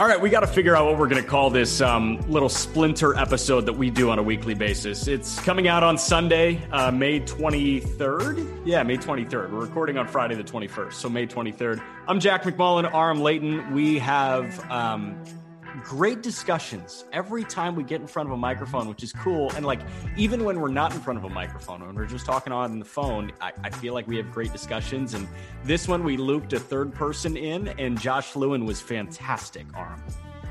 All right, we got to figure out what we're going to call this um, little splinter episode that we do on a weekly basis. It's coming out on Sunday, uh, May 23rd. Yeah, May 23rd. We're recording on Friday the 21st, so May 23rd. I'm Jack McMullen, Aram Layton. We have um, great discussions every time we get in front of a microphone, which is cool. And like, even when we're not in front of a microphone, when we're just talking on the phone, I, I feel like we have great discussions. And this one, we looped a third person in, and Josh Lewin was fantastic, Aram.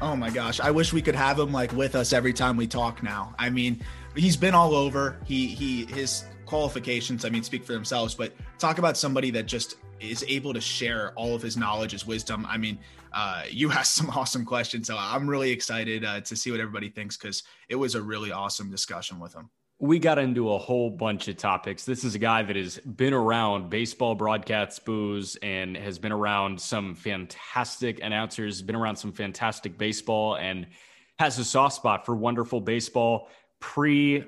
Oh my gosh, I wish we could have him like with us every time we talk now. I mean, he's been all over. He he his qualifications, I mean, speak for themselves, but talk about somebody that just is able to share all of his knowledge, his wisdom. I mean, uh, you asked some awesome questions, so I'm really excited uh, to see what everybody thinks because it was a really awesome discussion with him. we got into a whole bunch of topics. This is a guy that has been around baseball broadcast booze and has been around some fantastic announcers, been around some fantastic baseball, and has a soft spot for wonderful baseball pre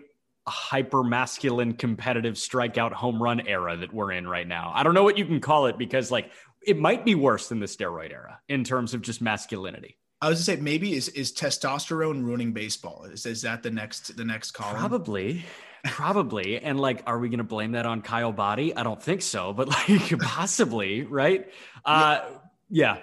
hyper masculine competitive strikeout home run era that we're in right now. I don't know what you can call it because like it might be worse than the steroid era in terms of just masculinity. I was gonna say maybe is is testosterone ruining baseball? Is is that the next the next column? Probably. Probably. And like, are we going to blame that on Kyle Boddy? I don't think so, but like, possibly, right? Uh, yeah.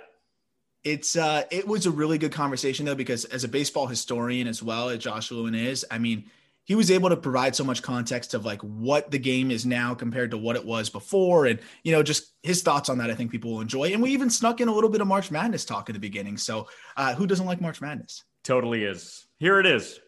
It's uh it was a really good conversation though because as a baseball historian as well as Josh Lewin is, I mean, he was able to provide so much context of like what the game is now compared to what it was before and you know just his thoughts on that I think people will enjoy. And we even snuck in a little bit of March Madness talk at the beginning. So, uh who doesn't like March Madness? Totally is. Here it is.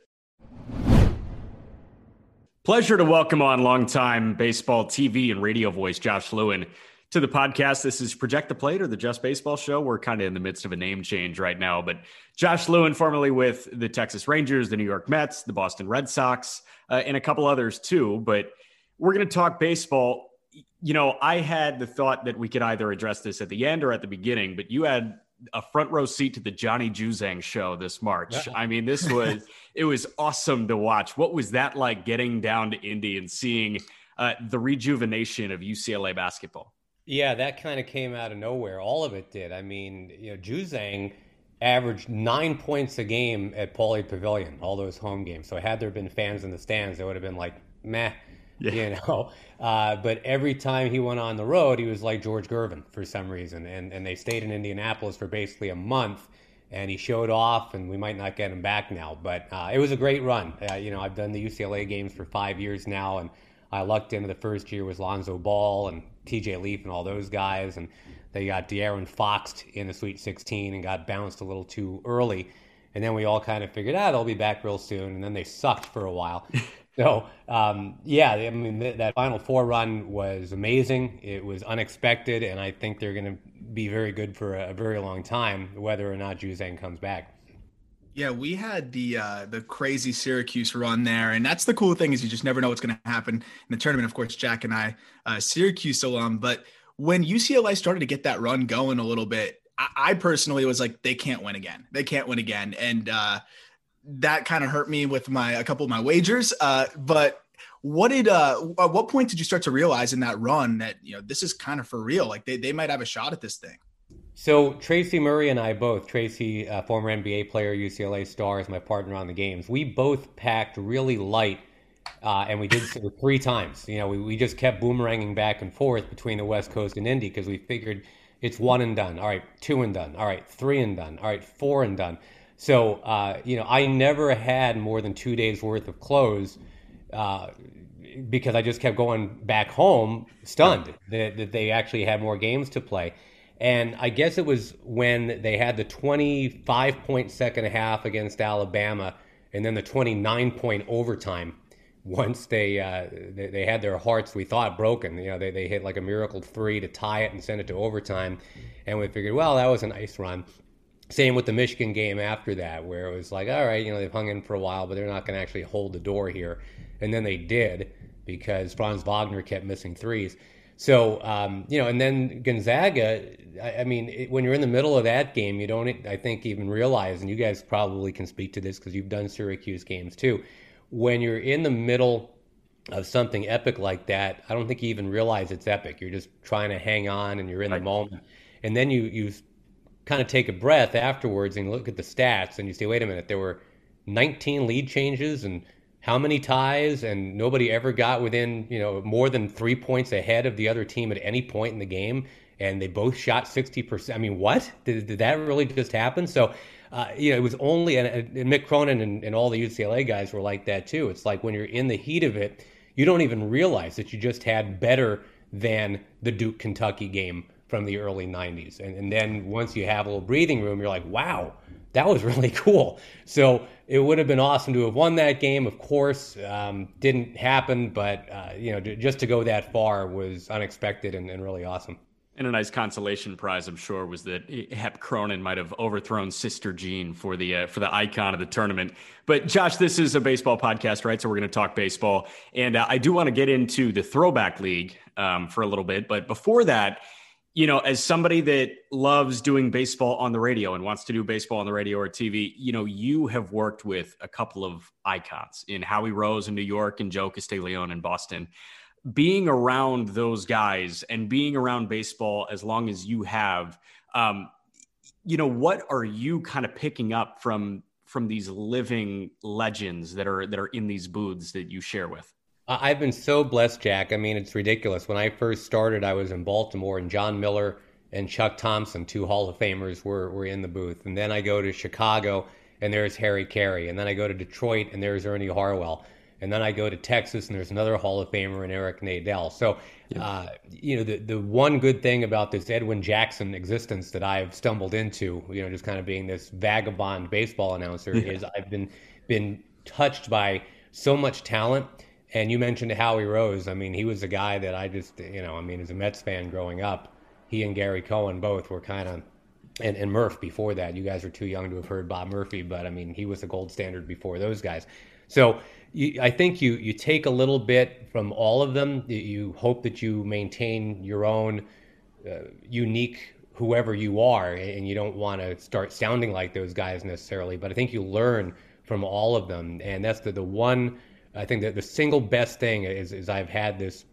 Pleasure to welcome on longtime baseball TV and radio voice Josh Lewin to the podcast. This is Project the Plate or the Just Baseball Show. We're kind of in the midst of a name change right now, but Josh Lewin, formerly with the Texas Rangers, the New York Mets, the Boston Red Sox, uh, and a couple others too. But we're going to talk baseball. You know, I had the thought that we could either address this at the end or at the beginning, but you had a front row seat to the Johnny Juzang show this March. I mean, this was it was awesome to watch. What was that like getting down to Indy and seeing uh, the rejuvenation of UCLA basketball? Yeah, that kind of came out of nowhere. All of it did. I mean, you know, Juzang averaged nine points a game at Pauley Pavilion, all those home games. So had there been fans in the stands, they would have been like, meh, you know. Uh, but every time he went on the road, he was like George Gervin for some reason. And, and they stayed in Indianapolis for basically a month. And he showed off, and we might not get him back now. But uh, it was a great run. Uh, you know, I've done the UCLA games for five years now, and I lucked into the first year was Lonzo Ball and TJ Leaf and all those guys. And they got De'Aaron Foxed in the Sweet 16 and got bounced a little too early. And then we all kind of figured, ah, they'll be back real soon. And then they sucked for a while. so, um, yeah, I mean, th- that Final Four run was amazing. It was unexpected. And I think they're going to be very good for a, a very long time, whether or not Juzang comes back. Yeah, we had the uh, the crazy Syracuse run there, and that's the cool thing is you just never know what's going to happen in the tournament. Of course, Jack and I, uh, Syracuse alum, but when UCLA started to get that run going a little bit, I, I personally was like, they can't win again. They can't win again, and uh, that kind of hurt me with my a couple of my wagers. Uh, but What did uh at what point did you start to realize in that run that you know this is kind of for real? Like they, they might have a shot at this thing. So Tracy Murray and I both, Tracy, uh, former NBA player, UCLA star, is my partner on the games. We both packed really light, uh, and we did so three times. You know, we, we just kept boomeranging back and forth between the West Coast and Indy because we figured it's one and done. All right, two and done. All right, three and done. All right, four and done. So, uh, you know, I never had more than two days worth of clothes uh, because I just kept going back home stunned that, that they actually had more games to play. And I guess it was when they had the 25 point second half against Alabama and then the 29 point overtime. Once they, uh, they, they had their hearts, we thought broken. You know, they, they hit like a miracle three to tie it and send it to overtime, and we figured, well, that was a nice run. Same with the Michigan game after that, where it was like, all right, you know, they've hung in for a while, but they're not going to actually hold the door here, and then they did because Franz Wagner kept missing threes. So, um, you know, and then Gonzaga, I, I mean, it, when you're in the middle of that game, you don't, I think, even realize, and you guys probably can speak to this because you've done Syracuse games too. When you're in the middle of something epic like that, I don't think you even realize it's epic. You're just trying to hang on and you're in the moment. And then you, you kind of take a breath afterwards and look at the stats and you say, wait a minute, there were 19 lead changes and how many ties and nobody ever got within you know more than three points ahead of the other team at any point in the game and they both shot 60% i mean what? Did, did that really just happen? So uh, you know it was only and, and mick cronin and, and all the ucla guys were like that too. It's like when you're in the heat of it you don't even realize that you just had better than the duke kentucky game from the early 90s and, and then once you have a little breathing room you're like wow that was really cool. So it would have been awesome to have won that game. Of course, um, didn't happen, but uh, you know, just to go that far was unexpected and, and, really awesome. And a nice consolation prize, I'm sure, was that Hep Cronin might have overthrown Sister Jean for the uh, for the icon of the tournament. But Josh, this is a baseball podcast, right? So we're going to talk baseball, and uh, I do want to get into the throwback league um, for a little bit. But before that you know, as somebody that loves doing baseball on the radio and wants to do baseball on the radio or TV, you know, you have worked with a couple of icons in Howie Rose in New York and Joe Castiglione in Boston. Being around those guys and being around baseball as long as you have, um, you know, what are you kind of picking up from from these living legends that are that are in these booths that you share with? I've been so blessed, Jack. I mean, it's ridiculous. When I first started, I was in Baltimore, and Jon Miller and Chuck Thompson, two Hall of Famers, were, were in the booth. And then I go to Chicago, and there's Harry Caray. And then I go to Detroit, and there's Ernie Harwell. And then I go to Texas, and there's another Hall of Famer, and Eric Nadel. So, yeah. uh, you know, the, the one good thing about this Edwin Jackson existence that I've stumbled into, you know, just kind of being this vagabond baseball announcer, yeah. is I've been been touched by so much talent and you mentioned Howie Rose. I mean, he was a guy that I just, you know, I mean, as a Mets fan growing up, he and Gary Cohen both were kind of, and, and Murph before that. You guys are too young to have heard Bob Murphy, but I mean, he was the gold standard before those guys. So you, I think you you take a little bit from all of them. You hope that you maintain your own uh, unique whoever you are, and you don't want to start sounding like those guys necessarily. But I think you learn from all of them, and that's the the one I think that the single best thing is, is I've had this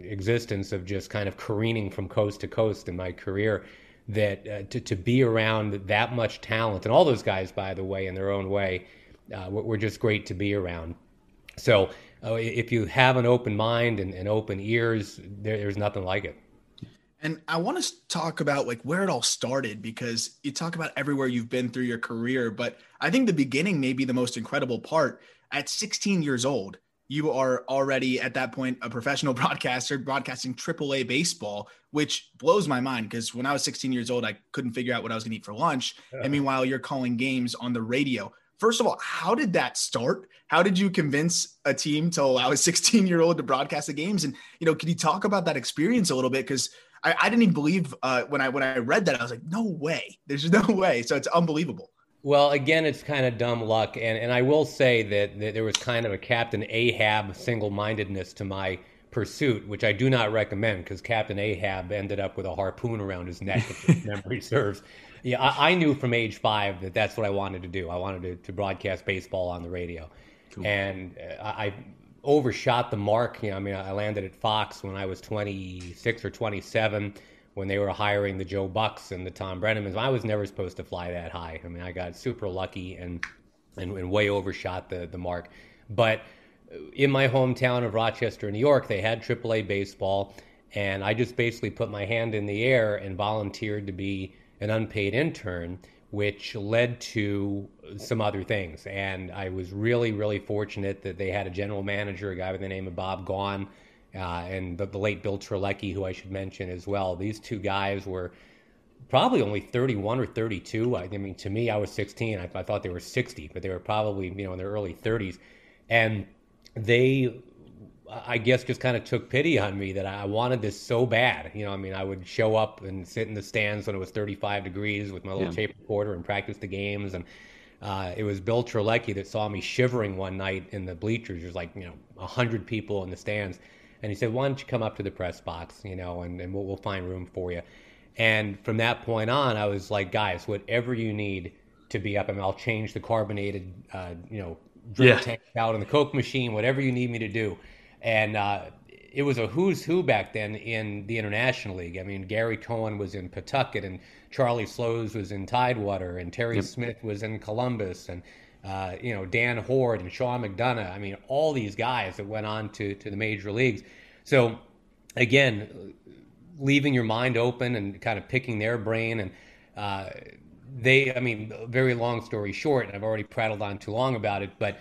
existence of just kind of careening from coast to coast in my career. That uh, to, to be around that much talent, and all those guys, by the way, in their own way, uh, were just great to be around. So uh, if you have an open mind and, and open ears, there, there's nothing like it. And I want to talk about like where it all started because you talk about everywhere you've been through your career, but I think the beginning may be the most incredible part at 16 years old, you are already at that point a professional broadcaster broadcasting AAA baseball, which blows my mind because when I was 16 years old, I couldn't figure out what I was going to eat for lunch. And meanwhile, you're calling games on the radio. First of all, how did that start? How did you convince a team to allow a 16 year old to broadcast the games? And you know, can you talk about that experience a little bit? Because I, I, didn't even believe uh, when I when I read that I was like, no way, there's no way. So it's unbelievable. Well, again, it's kind of dumb luck, and and I will say that, that there was kind of a Captain Ahab single-mindedness to my pursuit, which I do not recommend because Captain Ahab ended up with a harpoon around his neck, if memory serves. Yeah, I, I, knew from age five that that's what I wanted to do. I wanted to, to broadcast baseball on the radio, cool. and uh, I overshot the mark. You know, I mean, I landed at Fox when I was 26 or 27 when they were hiring the Joe Bucks and the Tom Brennamans. I was never supposed to fly that high. I mean, I got super lucky and and, and way overshot the the mark. But in my hometown of Rochester, New York, they had AAA baseball, and I just basically put my hand in the air and volunteered to be an unpaid intern, which led to some other things. And I was really, really fortunate that they had a general manager, a guy by the name of Bob Gaughan, and the, the, late Bill Trelecki, who I should mention as well. These two guys were probably only 31 or 32. I, mean, to me, I was 16. I, I thought they were 60, but they were probably, you know, in their early 30s. And they I guess just kind of took pity on me that I wanted this so bad. You know, I mean, I would show up and sit in the stands when it was 35 degrees with my little yeah. tape recorder and practice the games. And uh, it was Bill Trelecki that saw me shivering one night in the bleachers. There's like, you know, 100 people in the stands. And he said, why don't you come up to the press box, you know, and, and we'll, we'll find room for you. And from that point on, I was like, guys, whatever you need to be up, I mean, I'll change the carbonated, uh, you know, drink yeah. tank out in the Coke machine, whatever you need me to do and uh, it was a who's who back then in the International League. I mean, Gary Cohen was in Pawtucket, and Charlie Slowes was in Tidewater, and Terry yep. Smith was in Columbus, and uh, you know Dan Hoard and Sean McDonough. I mean, all these guys that went on to to the major leagues. So again, leaving your mind open and kind of picking their brain and. Uh, they, I mean, very long story short, and I've already prattled on too long about it, but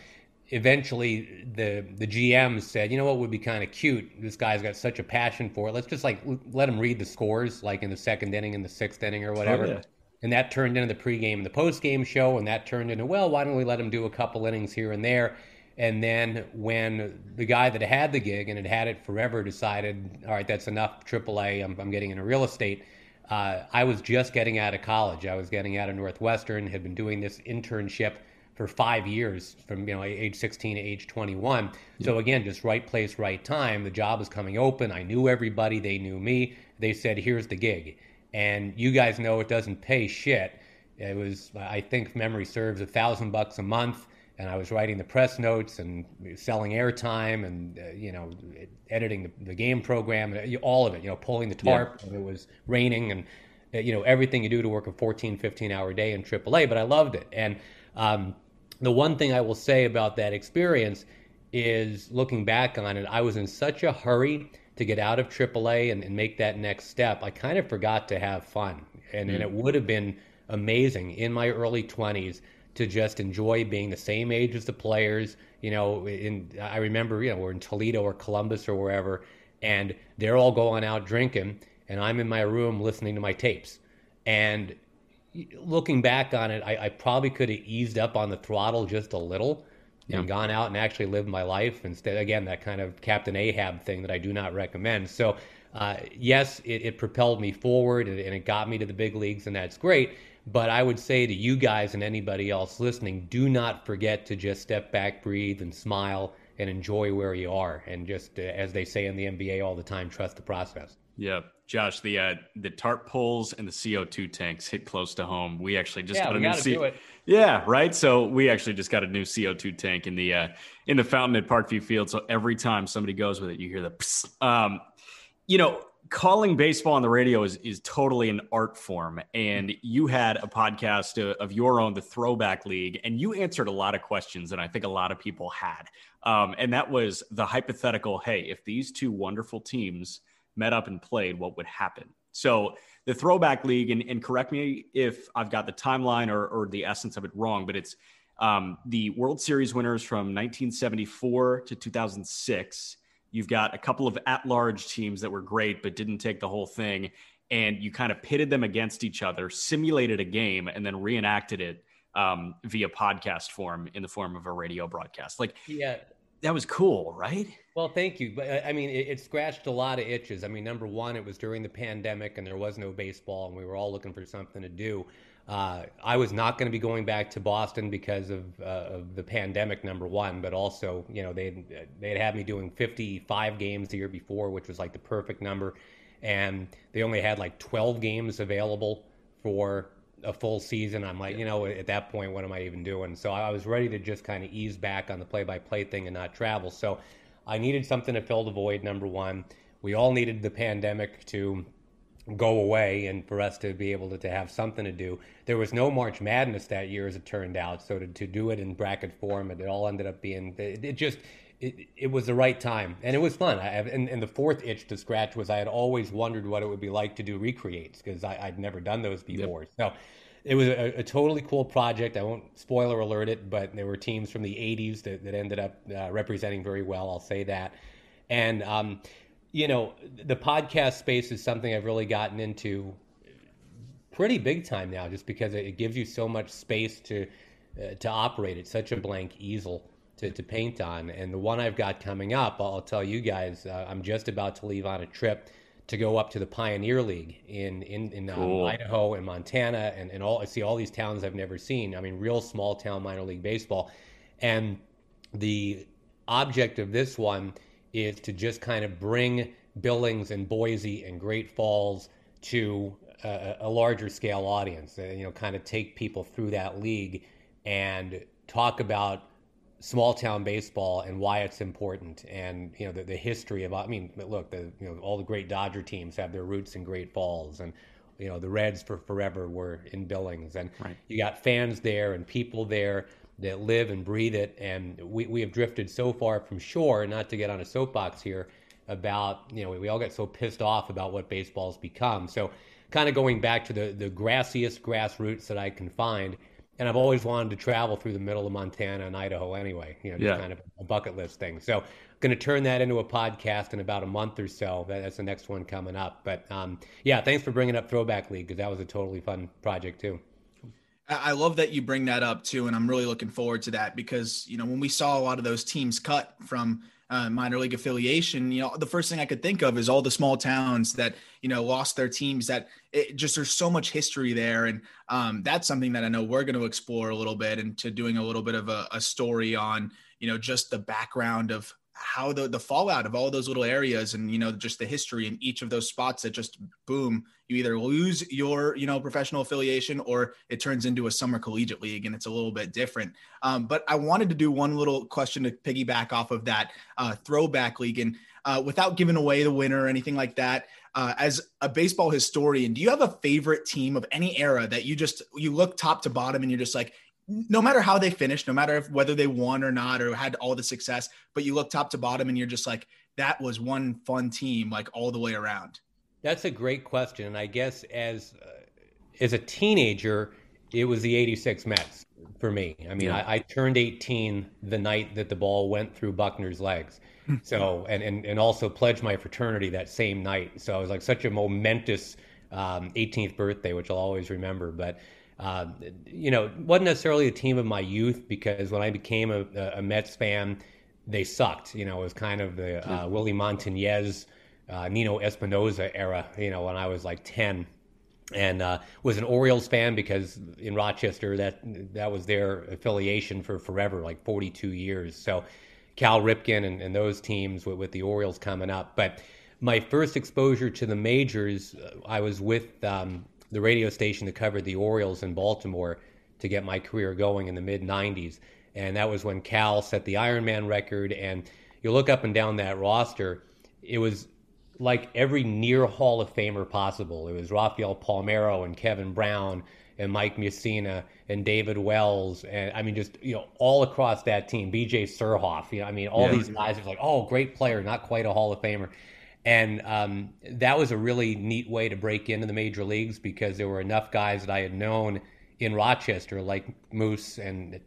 eventually the the GM said, you know what would be kind of cute. This guy's got such a passion for it. Let's just like let him read the scores, like in the second inning, in the sixth inning, or whatever. Oh, yeah. And that turned into the pregame and the postgame show, and that turned into well, why don't we let him do a couple innings here and there? And then when the guy that had the gig and had had it forever decided, all right, that's enough. AAA, I'm, I'm getting into real estate. Uh, I was just getting out of college. I was getting out of Northwestern, had been doing this internship for five years from you know age 16 to age 21 yeah. so again just right place right time the job was coming open i knew everybody they knew me they said here's the gig and you guys know it doesn't pay shit. It was i think memory serves a thousand bucks a month. And i was writing the press notes and selling airtime and uh, you know editing the, the, game program all of it you know pulling the tarp. Yeah. when it was raining and uh, you know everything you do to work a 14 15 hour day in aaa but i loved it. And um, the one thing I will say about that experience is looking back on it, I was in such a hurry to get out of AAA and, and make that next step. I kind of forgot to have fun. And, mm. and it would have been amazing in my early 20s to just enjoy being the same age as the players. You know, in, I remember, you know, we're in Toledo or Columbus or wherever, and they're all going out drinking, and I'm in my room listening to my tapes. And looking back on it, I, I probably could have eased up on the throttle just a little yeah. and gone out and actually lived my life instead. Again, that kind of Captain Ahab thing that I do not recommend. So, uh, yes, it, it, propelled me forward and, and it got me to the big leagues, and that's great. But I would say to you guys and anybody else listening, do not forget to just step back, breathe, and smile and enjoy where you are. And just, uh, as they say in the NBA all the time, trust the process. Yeah, Josh, the uh, the tarp poles and the CO two tanks hit close to home. We actually just yeah, got a new C- Yeah, right. So we actually just got a new CO two tank in the uh, in the fountain at Parkview Field. So every time somebody goes with it, you hear the. Psst. Um, you know, calling baseball on the radio is is totally an art form. And you had a podcast uh, of your own, the Throwback League, and you answered a lot of questions that I think a lot of people had. Um, and that was the hypothetical: Hey, if these two wonderful teams met up and played, what would happen? So the throwback league, and, and correct me if I've got the timeline or, or the essence of it wrong, but it's um, the World Series winners from 1974 to 2006. You've got a couple of at large teams that were great, but didn't take the whole thing. And you kind of pitted them against each other, simulated a game, and then reenacted it um, via podcast form in the form of a radio broadcast. Like, yeah, that was cool, right? Well, thank you. But I mean, it, it, scratched a lot of itches. I mean, number one, it was during the pandemic and there was no baseball, and we were all looking for something to do. Uh, I was not going to be going back to Boston because of, uh, of the pandemic, number one, but also, you know, they they had had me doing 55 games the year before, which was like the perfect number, and they only had like 12 games available for a full season. I'm like, you know, at that point, what am I even doing? So I was ready to just kind of ease back on the play by play thing and not travel. So I needed something to fill the void. Number one, we all needed the pandemic to go away and for us to be able to, to have something to do. There was no March Madness that year, as it turned out. So to, to do it in bracket form, it all ended up being it, it just it, it was the right time and it was fun. I, and, and the fourth itch to scratch was I had always wondered what it would be like to do recreates because I'd never done those before. Yep. So it was a, a, totally cool project. I won't spoiler alert it, but there were teams from the 80s that, that ended up uh, representing very well. I'll say that. And, um, you know, the podcast space is something I've really gotten into pretty big time now, just because it gives you so much space to uh, to operate. It's such a blank easel to, to paint on. And the one I've got coming up, I'll tell you guys, uh, I'm just about to leave on a trip to go up to the Pioneer League in in, in um, cool. Idaho and Montana and, and all. I see all these towns I've never seen. I mean, real small town minor league baseball, and the object of this one is to just kind of bring Billings and Boise and Great Falls to a, a larger scale audience. And, you know, kind of take people through that league and talk about small town baseball and why it's important and you know the, the history of I mean look the you know all the great Dodger teams have their roots in Great Falls and you know the Reds for forever were in Billings and right. you got fans there and people there that live and breathe it and we, we have drifted so far from shore not to get on a soapbox here about you know we all get so pissed off about what baseball's become so kind of going back to the the grassiest grassroots that I can find and I've always wanted to travel through the middle of Montana and Idaho anyway, you know, just yeah. kind of a bucket list thing. So, going to turn that into a podcast in about a month or so. That's the next one coming up. But um, yeah, thanks for bringing up Throwback League because that was a totally fun project too. I love that you bring that up too, and I'm really looking forward to that because you know when we saw a lot of those teams cut from uh, minor league affiliation, you know, the first thing I could think of is all the small towns that you know lost their teams. That it just there's so much history there, and um, that's something that I know we're going to explore a little bit into doing a little bit of a, a story on you know just the background of how the the fallout of all those little areas and you know just the history in each of those spots that just boom you either lose your you know professional affiliation or it turns into a summer collegiate league and it's a little bit different um, but i wanted to do one little question to piggyback off of that uh, throwback league and uh, without giving away the winner or anything like that uh, as a baseball historian do you have a favorite team of any era that you just you look top to bottom and you're just like no matter how they finished, no matter if, whether they won or not or had all the success, but you look top to bottom and you're just like, that was one fun team, like all the way around. That's a great question. And I guess as uh, as a teenager, it was the '86 Mets for me. I mean, yeah. I, I, turned 18 the night that the ball went through Buckner's legs. so, and, and and also pledged my fraternity that same night. So it was like such a momentous um, 18th birthday, which I'll always remember. But uh, you know, wasn't necessarily a team of my youth because when I became a, a Mets fan, they sucked. You know, it was kind of the uh, Willie Montañez, uh, Nino Espinosa era. You know, when I was like ten, and uh, was an Orioles fan because in Rochester that that was their affiliation for forever, like forty two years. So Cal Ripken and, and those teams with, with, the Orioles coming up, but. My first exposure to the majors, uh, I was with um, the radio station that covered the Orioles in Baltimore to get my career going in the mid 90s. And that was when Cal set the Ironman record. And you look up and down that roster, it was like every near Hall of Famer possible. It was Rafael Palmeiro and Kevin Brown and Mike Mussina and David Wells and I mean just you know all across that team. B.J. Surhoff, you know I mean all yeah. these guys are like oh great player, not quite a Hall of Famer. And um, that was a really neat way to break into the major leagues because there were enough guys that I had known in Rochester, like Moose and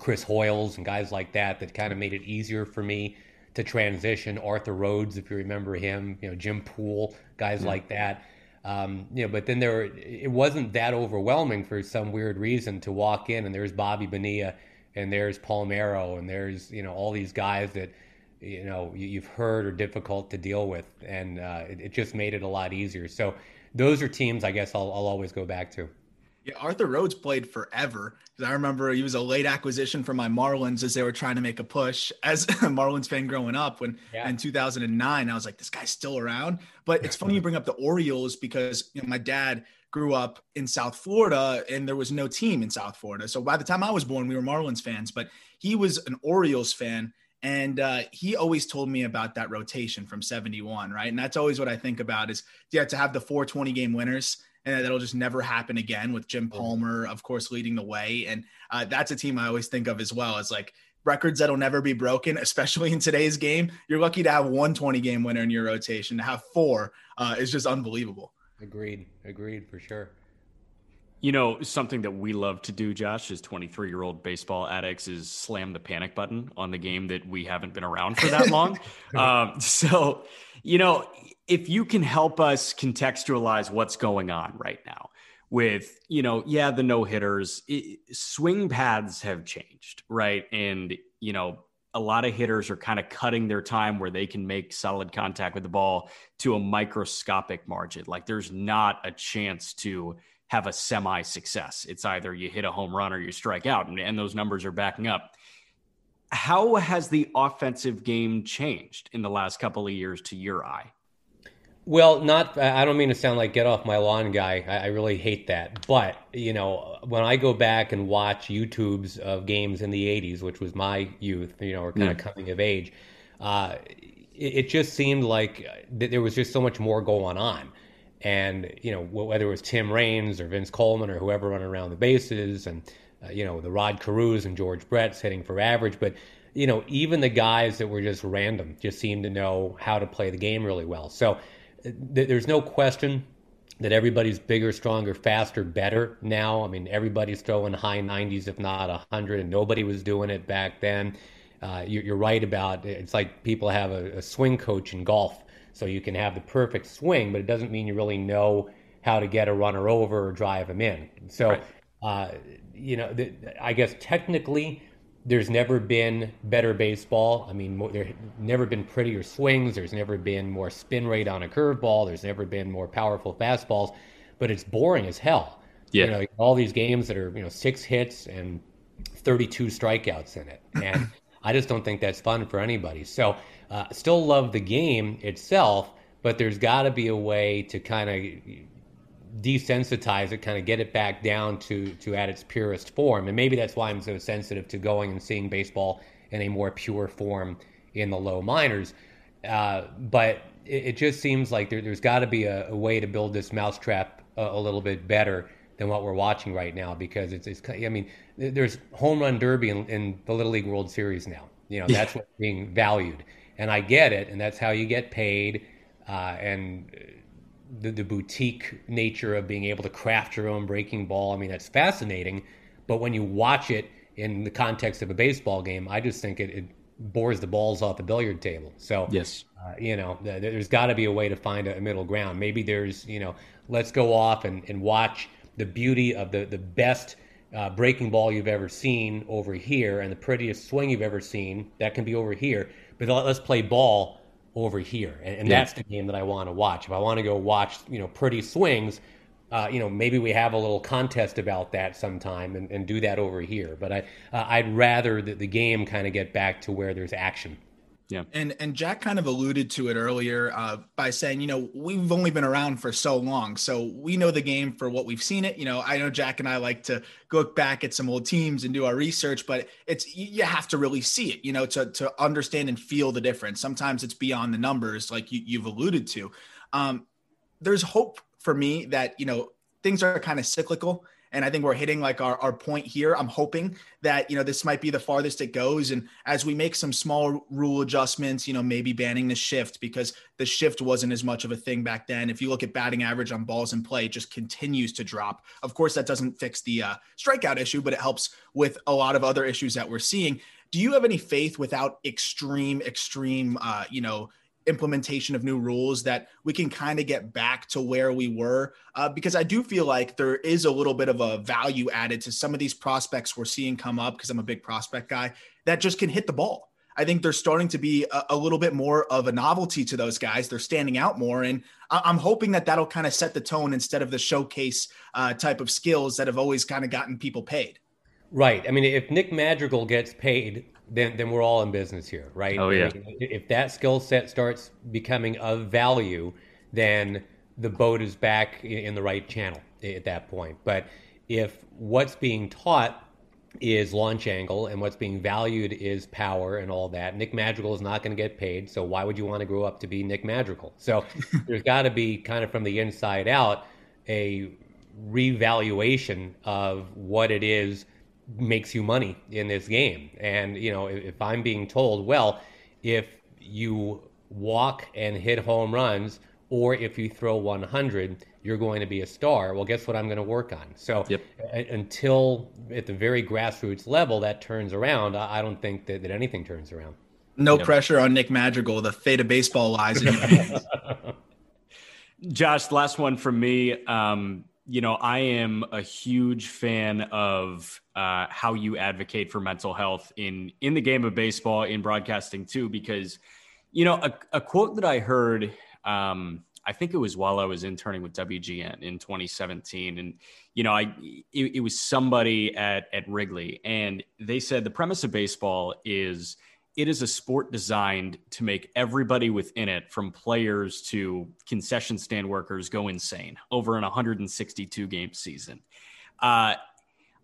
Chris Hoiles and guys like that, that kind of made it easier for me to transition. Arthur Rhodes, if you remember him, you know Jim Poole, guys yeah. like that. Um, you know, but then there, it wasn't that overwhelming for some weird reason to walk in and there's Bobby Bonilla and there's Palmeiro and there's you know all these guys that you know you've heard are difficult to deal with, and uh, it, it, just made it a lot easier. So those are teams I guess I'll, I'll always go back to. Yeah, Arthur Rhodes played forever. because I remember he was a late acquisition for my Marlins as they were trying to make a push. As a Marlins fan growing up, when yeah. in 2009, I was like, this guy's still around. But it's funny you bring up the Orioles because you know, my dad grew up in South Florida and there was no team in South Florida. So by the time I was born, we were Marlins fans, but he was an Orioles fan And uh, he always told me about that rotation from 71, right? And that's always what I think about is yeah, to have the 420 game winners and that'll just never happen again with Jim Palmer, of course, leading the way. And uh, that's a team I always think of as well as like records that'll never be broken, especially in today's game. You're lucky to have one 20 game winner in your rotation. To have four uh, is just unbelievable. Agreed. Agreed for sure. You know, something that we love to do, Josh, as 23 year old baseball addicts, is slam the panic button on the game that we haven't been around for that long. um, so, you know, if you can help us contextualize what's going on right now with, you know, yeah, the no hitters, swing paths have changed, right? And, you know, a lot of hitters are kind of cutting their time where they can make solid contact with the ball to a microscopic margin. Like there's not a chance to have a semi success. It's either you hit a home run or you strike out, and, and those numbers are backing up. How has the offensive game changed in the last couple of years to your eye? Well, not. I don't mean to sound like get off my lawn guy. I, I, really hate that. But you know, when I go back and watch YouTubes of games in the '80s, which was my youth, you know, or kind of coming of age, uh, it, it, just seemed like there was just so much more going on. And you know, whether it was Tim Raines or Vince Coleman or whoever running around the bases, and uh, you know, the Rod Carews and George Brett's hitting for average, but you know, even the guys that were just random just seemed to know how to play the game really well. So th- there's no question that everybody's bigger, stronger, faster, better now. I mean, everybody's throwing high 90s, if not 100, and nobody was doing it back then. Uh, you, are right about it's like people have a, a swing coach in golf so you can have the perfect swing, but it doesn't mean you really know how to get a runner over or drive him in. So, right. uh, you know, the, I guess technically, there's never been better baseball. I mean, there's never been prettier swings. There's never been more spin rate on a curveball. There's never been more powerful fastballs, but it's boring as hell. Yeah. You know, all these games that are, you know, six hits and 32 strikeouts in it. And I just don't think that's fun for anybody. So, uh, still love the game itself, but there's got to be a way to kind of desensitize it, kind of get it back down to to at its purest form. And maybe that's why I'm so sensitive to going and seeing baseball in a more pure form in the low minors. Uh, but it, it, just seems like there, has got to be a, a, way to build this mousetrap a, a little bit better than what we're watching right now because it's, it's I mean, there's home run derby in, in the Little League World Series now. You know, that's what's being valued and I get it, and that's how you get paid, uh, and the, the boutique nature of being able to craft your own breaking ball. I mean, that's fascinating, but when you watch it in the context of a baseball game, I just think it, it bores the balls off the billiard table. So yes, uh, you know, th- there's got to be a way to find a, a middle ground. Maybe there's, you know, let's go off and, and watch the beauty of the the best. Uh, breaking ball you've ever seen over here and the prettiest swing you've ever seen that can be over here but let's play ball over here. And, and yeah. that's the game that I want to watch. If I want to go watch, you know, pretty swings, uh, you know, maybe we have a little contest about that sometime and, and do that over here. But I, uh, I'd rather that the game kind of get back to where there's action. Yeah. And and Jack kind of alluded to it earlier uh, by saying, you know, we've only been around for so long, so we know the game for what we've seen it. You know, I know Jack and I like to look back at some old teams and do our research, but it's you have to really see it, you know, to to understand and feel the difference. Sometimes it's beyond the numbers, like you, you've alluded to. Um, there's hope for me that you know things are kind of cyclical and I think we're hitting like our, our point here. I'm hoping that, you know, this might be the farthest it goes. And as we make some small rule adjustments, you know, maybe banning the shift because the shift wasn't as much of a thing back then. If you look at batting average on balls in play, it just continues to drop. Of course, that doesn't fix the uh, strikeout issue, but it helps with a lot of other issues that we're seeing. Do you have any faith without extreme, extreme, uh, you know, implementation of new rules that we can kind of get back to where we were uh, because i do feel like there is a little bit of a value added to some of these prospects we're seeing come up because i'm a big prospect guy that just can hit the ball. I think there's starting to be a, a little bit more of a novelty to those guys. They're standing out more and I, am hoping that that'll kind of set the tone instead of the showcase uh, type of skills that have always kind of gotten people paid. Right. I mean if nick madrigal gets paid then then we're all in business here, right? Oh yeah. If that skill set starts becoming of value, then the boat is back in the right channel at that point. But if what's being taught is launch angle, and what's being valued is power and all that. Nick Madrigal is not going to get paid, so why would you want to grow up to be Nick Madrigal? So there's got to be kind of from the inside out a revaluation of what it is makes you money in this game. And you know, if, if I'm being told, well, if you walk and hit home runs, or if you throw 100 you're going to be a star. Well, guess what I'm going to work on? So yep. a- until at the very grassroots level that turns around, I, I don't think that, that anything turns around. No yep. pressure on Nick Madrigal. The fate of baseball lies in your hands. Josh, last one from me. Um, you know, I am a huge fan of uh, how you advocate for mental health in in the game of baseball, in broadcasting too, because you know a, a quote that I heard. Um, I think it was while I was interning with WGN in 2017. And, you know, I, it, it, was somebody at, at Wrigley and they said the premise of baseball is it is a sport designed to make everybody within it from players to concession stand workers go insane over an 162 game season. Uh,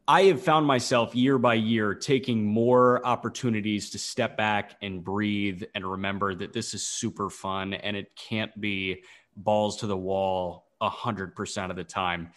I have found myself year by year taking more opportunities to step back and breathe and remember that this is super fun and it can't be balls to the wall 100% of the time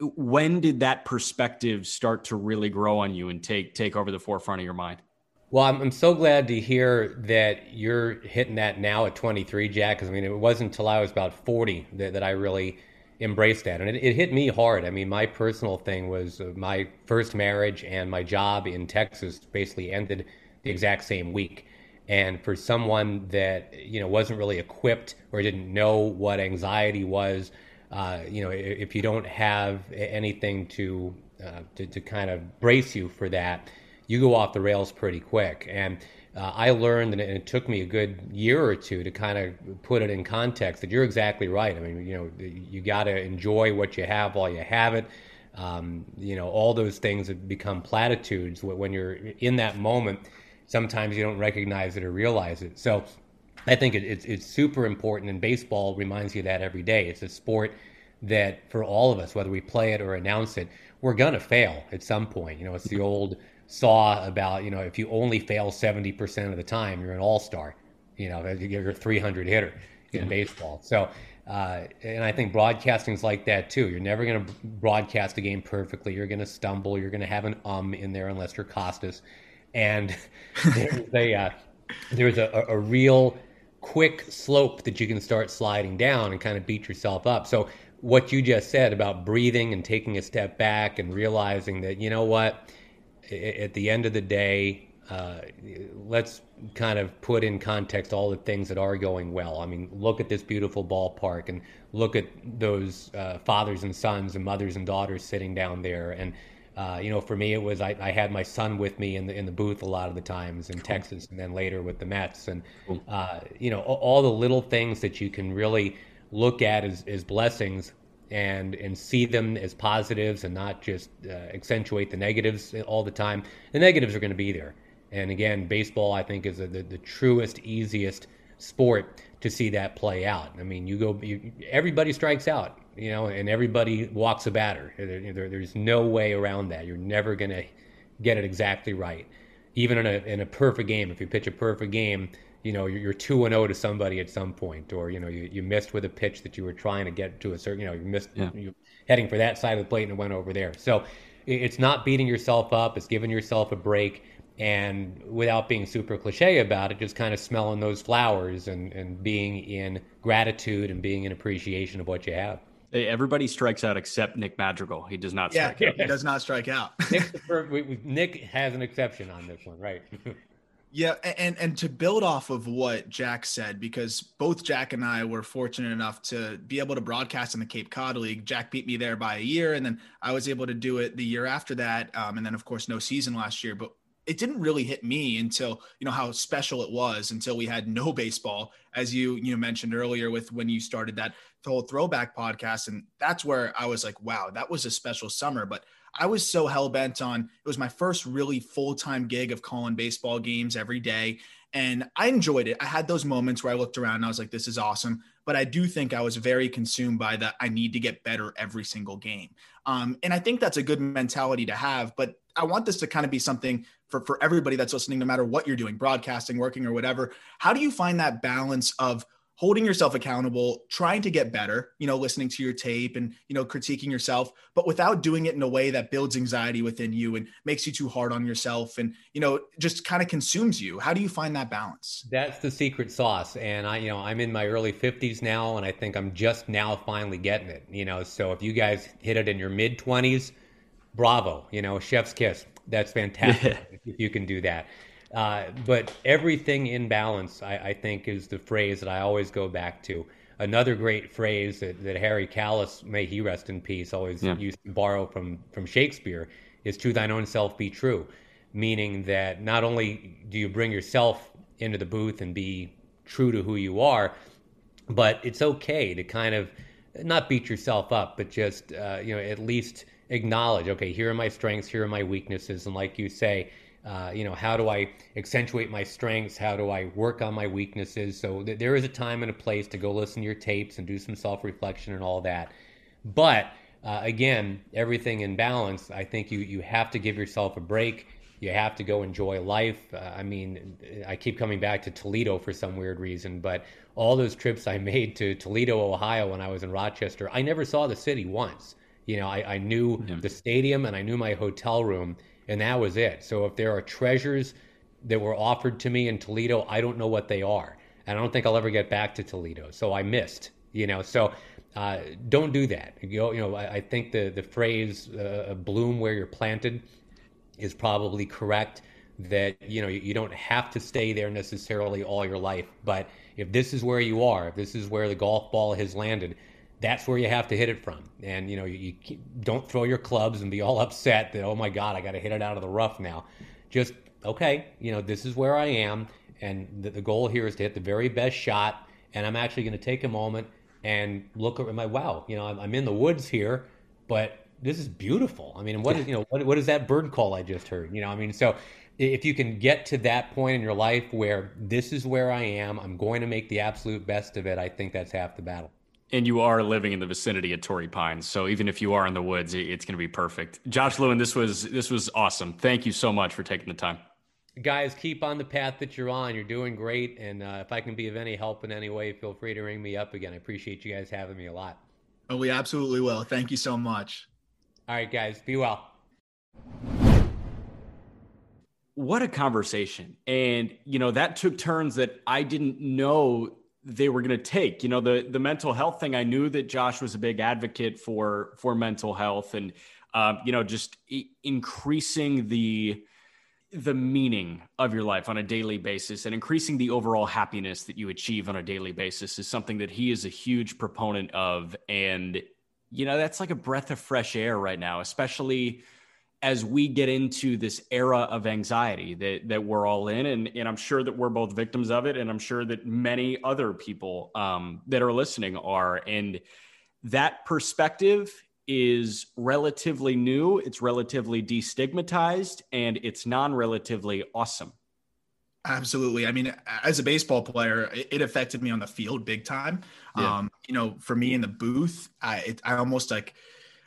when did that perspective start to really grow on you and take take over the forefront of your mind well i'm, I'm so glad to hear that you're hitting that now at 23 jack because i mean it wasn't until i was about 40 that, that i really embraced that. And it, it hit me hard. I mean my personal thing was uh, my first marriage and my job in texas basically ended the exact same week. And for someone that you know wasn't really equipped or didn't know what anxiety was, uh, you know, if you don't have anything to, uh, to, to kind of brace you for that, you go off the rails pretty quick. And uh, I learned, and it took me a good year or two to kind of put it in context. That you're exactly right. I mean, you know, you got to enjoy what you have while you have it. Um, you know, all those things have become platitudes when you're in that moment sometimes you don't recognize it or realize it. So I think it, it's, it's super important, and baseball reminds you that every day. It's a sport that for all of us, whether we play it or announce it, we're gonna fail at some point. You know, it's the old saw about you know if you only fail seventy percent of the time, you're an all star. You know, you're a 300 hitter in yeah. baseball. So. Uh, and I think broadcasting's like that too. You're never going to broadcast a game perfectly. You're going to stumble. You're going to have an um in there unless you're Costas and there's a uh, there's a, a real quick slope that you can start sliding down and kind of beat yourself up. So what you just said about breathing and taking a step back and realizing that you know what, at the end of the day, uh, let's kind of put in context all the things that are going well. I mean, look at this beautiful ballpark and look at those uh, fathers and sons and mothers and daughters sitting down there and uh, you know, for me, it was I, I, had my son with me in the in the booth a lot of the times in cool. Texas, and then later with the Mets, and cool. uh, you know, all, all, the little things that you can really look at as, as blessings and and see them as positives, and not just uh, accentuate the negatives all the time. The negatives are going to be there, and again, baseball I think is a, the the truest, easiest sport to see that play out. I mean, you go, you, everybody strikes out you know, and everybody walks a batter. There, there, there's no way around that. You're never going to get it exactly right. Even in a, in a perfect game, if you pitch a perfect game, you know, you're, 2 and 0 to somebody at some point, or, you know, you, you missed with a pitch that you were trying to get to a certain, you know, you missed, yeah. you heading for that side of the plate and it went over there. So it's not beating yourself up, it's giving yourself a break. And without being super cliche about it, just kind of smelling those flowers and, and being in gratitude and being in appreciation of what you have. Everybody strikes out except Nick Madrigal. He does not strike yeah, out. He does not strike out. Nick has an exception on this one, right? yeah, and and to build off of what Jack said, because both Jack and I were fortunate enough to be able to broadcast in the Cape Cod League. Jack beat me there by a year, and then I was able to do it the year after that, um, and then of course no season last year. But it didn't really hit me until you know how special it was until we had no baseball as you you mentioned earlier with when you started that whole throwback podcast and that's where i was like wow that was a special summer but i was so hell-bent on it was my first really full-time gig of calling baseball games every day and i enjoyed it i had those moments where i looked around and i was like this is awesome but I do think I was very consumed by that. I need to get better every single game. Um, and I think that's a good mentality to have. But I want this to kind of be something for, for everybody that's listening, no matter what you're doing, broadcasting, working, or whatever. How do you find that balance of holding yourself accountable, trying to get better, you know, listening to your tape and, you know, critiquing yourself, but without doing it in a way that builds anxiety within you and makes you too hard on yourself and, you know, just kind of consumes you. How do you find that balance? That's the secret sauce. And I, you know, I'm in my early 50s now and I think I'm just now finally getting it, you know. So if you guys hit it in your mid 20s, bravo, you know, chef's kiss. That's fantastic if you can do that. Uh, but everything in balance, I, I, think, is the phrase that I always go back to. Another great phrase that, that Harry Kalas, may he rest in peace, always yeah. used to borrow from, from Shakespeare is to thine own self be true, meaning that not only do you bring yourself into the booth and be true to who you are, but it's okay to kind of not beat yourself up, but just, uh, you know, at least acknowledge, okay, here are my strengths, here are my weaknesses. And like you say, uh, you know, how do I accentuate my strengths? How do I work on my weaknesses? So th- there is a time and a place to go listen to your tapes and do some self reflection and all that. But uh, again, everything in balance. I think you you have to give yourself a break. You have to go enjoy life. Uh, I mean, I keep coming back to Toledo for some weird reason, but all those trips I made to Toledo, Ohio, when I was in Rochester, I never saw the city once. You know, I, I knew yeah. the stadium and I knew my hotel room and that was it. So if there are treasures that were offered to me in Toledo, I don't know what they are. And I don't think I'll ever get back to Toledo. So I missed, you know. So uh, don't do that. You know, you know I, I think the, the phrase uh, bloom where you're planted is probably correct that, you know, you, you don't have to stay there necessarily all your life. But if this is where you are, if this is where the golf ball has landed, that's where you have to hit it from. And you know, you, you don't throw your clubs and be all upset that oh my god, I got to hit it out of the rough now. Just okay, you know, this is where I am, and the, the goal here is to hit the very best shot. And I'm actually going to take a moment and look at my wow, you know, I'm, I'm in the woods here, but this is beautiful. I mean, what is you know what what is that bird call I just heard? You know, I mean, so if you can get to that point in your life where this is where I am, I'm going to make the absolute best of it. I think that's half the battle and you are living in the vicinity of Torrey Pines. So even if you are in the woods, it's going to be perfect. Josh Lewin, this was this was awesome. Thank you so much for taking the time. Guys, keep on the path that you're on. You're doing great, and uh, if I can be of any help in any way, feel free to ring me up again. I appreciate you guys having me a lot. Oh, we absolutely will. Thank you so much. All right, guys, be well. What a conversation. And, you know, that took turns that I didn't know they were going to take. You know, the the mental health thing. I knew that Josh was a big advocate for for mental health, and um, you know, just increasing the the meaning of your life on a daily basis and increasing the overall happiness that you achieve on a daily basis is something that he is a huge proponent of and you know that's like a breath of fresh air right now especially as we get into this era of anxiety that that we're all in and and I'm sure that we're both victims of it and I'm sure that many other people um, that are listening are. And that perspective is relatively new it's relatively destigmatized and it's non-relatively awesome. Absolutely. I mean as a baseball player it, affected me on the field big time. Yeah. um you know for me in the booth i it, i almost like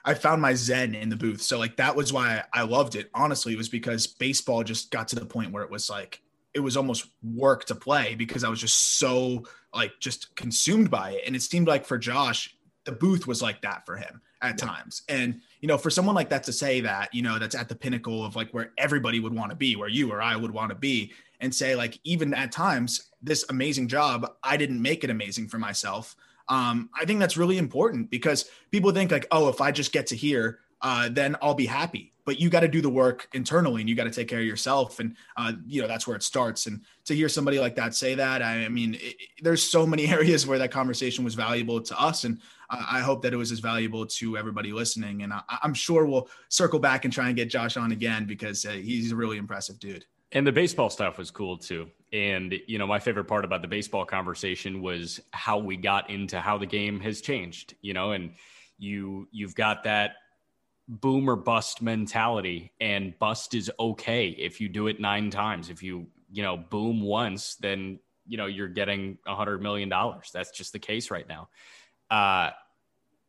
I found my zen in the booth. So like that was why I loved it. Honestly, it was because baseball just got to the point where it was like it was almost work to play because I was just so like just consumed by it. And it seemed like for Josh, the booth was like that for him at yeah. times. And you know, for someone like that to say that, you know, that's at the pinnacle of like where everybody would want to be, where you or I would want to be, and say like even at times this amazing job, I didn't make it amazing for myself um, I think that's really important because people think like, oh, if I just get to here, uh, then I'll be happy. But you got to do the work internally, and you got to take care of yourself, and uh, you know that's where it starts. And to hear somebody like that say that, I, I mean, it, there's so many areas where that conversation was valuable to us, and I hope that it was as valuable to everybody listening. And I, am sure we'll circle back and try and get Josh on again because uh, he's a really impressive dude. And the baseball stuff was cool too. And, you know, my favorite part about the baseball conversation was how we got into how the game has changed, you know, and you, you've got that boom or bust mentality and bust is okay if you do it nine times. If you, you know, boom once, then you know, you're getting a hundred million dollars. That's just the case right now. Uh,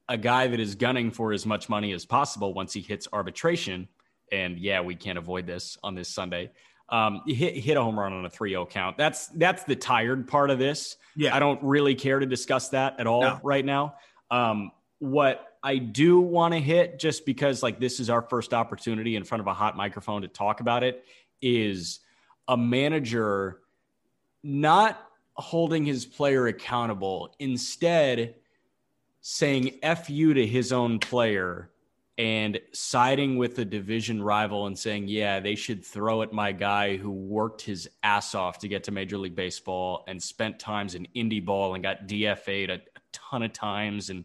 a guy that is gunning for as much money as possible once he hits arbitration. And yeah, we can't avoid this on this Sunday. Um, hit, hit a home run on a 3-0 count. That's that's the tired part of this. Yeah. I don't really care to discuss that at all No. right now. Um, what I do want to hit, just because like this is our first opportunity in front of a hot microphone to talk about it, is a manager not holding his player accountable, instead saying F you to his own player and siding with the division rival and saying, yeah, they should throw at my guy who worked his ass off to get to Major League Baseball and spent times in indie ball and got DFA'd a, a ton of times. And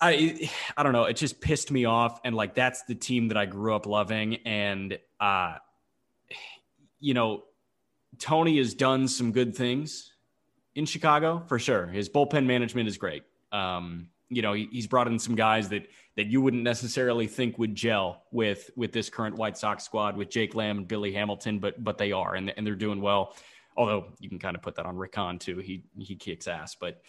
I, I don't know, it just pissed me off. And like, that's the team that I grew up loving. And, uh, you know, Tony has done some good things in Chicago for sure. His bullpen management is great. Um, you know, he, he's brought in some guys that that you wouldn't necessarily think would gel with with this current White Sox squad with Jake Lamb and Billy Hamilton, but but they are and and they're doing well. Although you can kind of put that on Rick Hahn too. He he kicks ass, but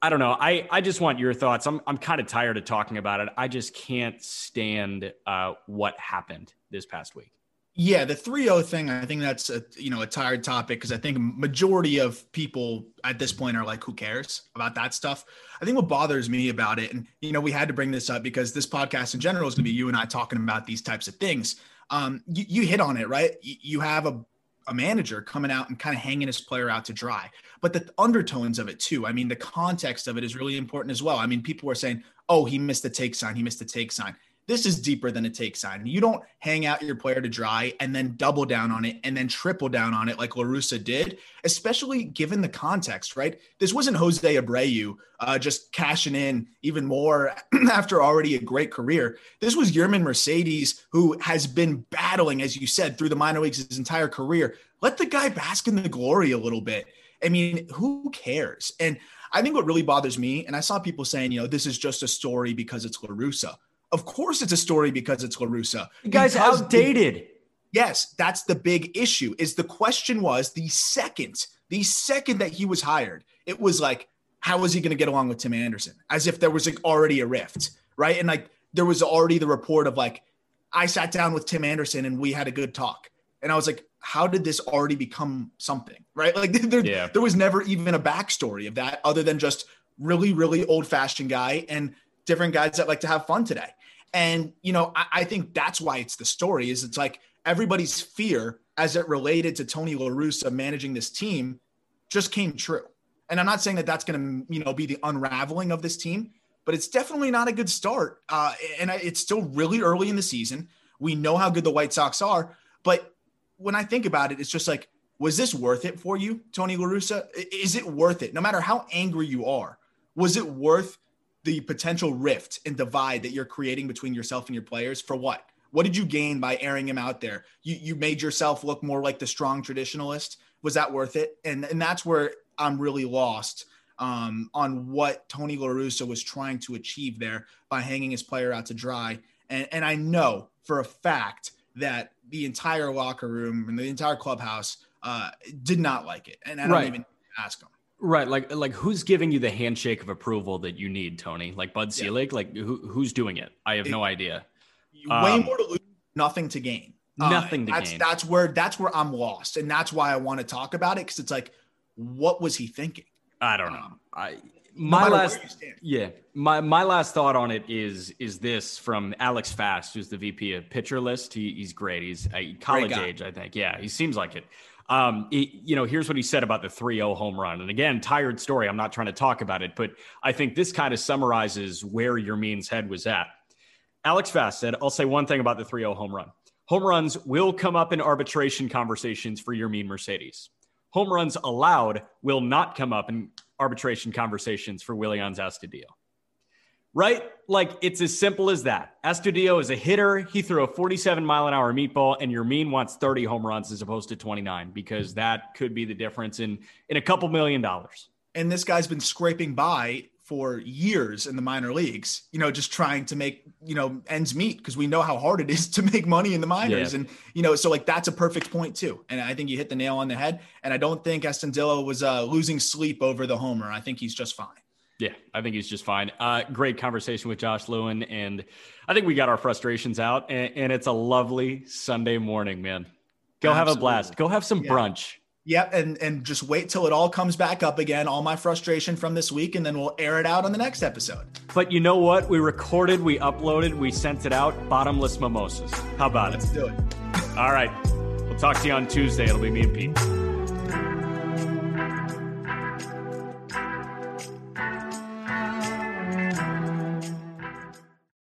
I don't know. I I just want your thoughts. I'm I'm kind of tired of talking about it. I just can't stand uh, what happened this past week. Yeah, the 3-0 thing, I think that's a you know a tired topic because I think majority of people at this point are like, who cares about that stuff? I think what bothers me about it, and you know, we had to bring this up because this podcast in general is going to be you and I talking about these types of things. Um, you, you hit on it, right? You, you have a a manager coming out and kind of hanging his player out to dry. But the undertones of it too. I mean, the context of it is really important as well. I mean, people were saying, "Oh, he missed the take sign. He missed the take sign." This is deeper than a take sign. You don't hang out your player to dry and then double down on it and then triple down on it like La Russa did, especially given the context, right? This wasn't Jose Abreu uh, just cashing in even more after already a great career. This was Yermín Mercedes, who has been battling, as you said, through the minor leagues his entire career. Let the guy bask in the glory a little bit. I mean, who cares? And I think what really bothers me, and I saw people saying, you know, this is just a story because it's La Russa. Of course, it's a story because it's La Russa. The guy's Because outdated. Yes, that's the big issue. Is the question was the second, the second that he was hired, it was like, how was he going to get along with Tim Anderson? As if there was like already a rift, right? And like there was already the report of like, I sat down with Tim Anderson and we had a good talk. And I was like, how did this already become something, right? Like there, Yeah. there was never even a backstory of that other than just really, really old fashioned guy and different guys that like to have fun today. And, you know, I, I think that's why it's the story is it's like everybody's fear as it related to Tony La Russa managing this team just came true. And I'm not saying that that's going to, you know, be the unraveling of this team, but it's definitely not a good start. Uh, and it's still really early in the season. We know how good the White Sox are, but when I think about it, it's just like, was this worth it for you, Tony La Russa? Is it worth it? No matter how angry you are, was it worth the potential rift and divide that you're creating between yourself and your players for what? What did you gain by airing him out there? You you made yourself look more like the strong traditionalist. Was that worth it? And and that's where I'm really lost um, on what Tony La Russa was trying to achieve there by hanging his player out to dry. And and I know for a fact that the entire locker room and the entire clubhouse uh, did not like it. And I don't Right. even ask them. Right, like like who's giving you the handshake of approval that you need, Tony? Like Bud Yeah. Selig? Like who, who's doing it? I have It- no idea. way Um, more to lose, nothing to gain. Uh, Nothing to that's, gain. That's where that's where I'm lost, and that's why I want to talk about it because it's like, what was he thinking? I don't know. Um, I my matter last where you stand. yeah my my last thought on it is is this from Alex Fast, who's the VP of Pitcher List. He, he's great. He's a college guy. age, I think. Yeah, he seems like it. Um, he- you know, here's what he said about the 3-0 home run. And again, tired story. I'm not trying to talk about it, but I think this kind of summarizes where Yermín's head was at. Alex Fast said, I'll say one thing about the 3 0 home run. Home runs will come up in arbitration conversations for Yermín Mercedes. Home runs allowed will not come up in arbitration conversations for Willians Astudillo. Right? Like it's as simple as that. Astudillo is a hitter. He threw a 47 mile an hour meatball, and Yermín wants 30 home runs as opposed to 29 because that could be the difference in in a couple million dollars. And this guy's been scraping by for years in the minor leagues, you know, just trying to make, you know, ends meet because we know how hard it is to make money in the minors. Yeah. And, you know, so like that's a perfect point too. And I think you hit the nail on the head. And I don't think Astudillo was uh, losing sleep over the homer. I think he's just fine. Yeah, I think he's just fine. Uh, great conversation with Josh Lewin. And I think we got our frustrations out. And, and it's a lovely Sunday morning, man. Go have a blast. Go have some Yeah. brunch. Yep, and and just wait till it all comes back up again, all my frustration from this week, and then we'll air it out on the next episode. But you know what? We recorded, we uploaded, we sent it out. Bottomless mimosas. How about it? Let's do it. All right. We'll talk to you on Tuesday. It'll be me and Pete.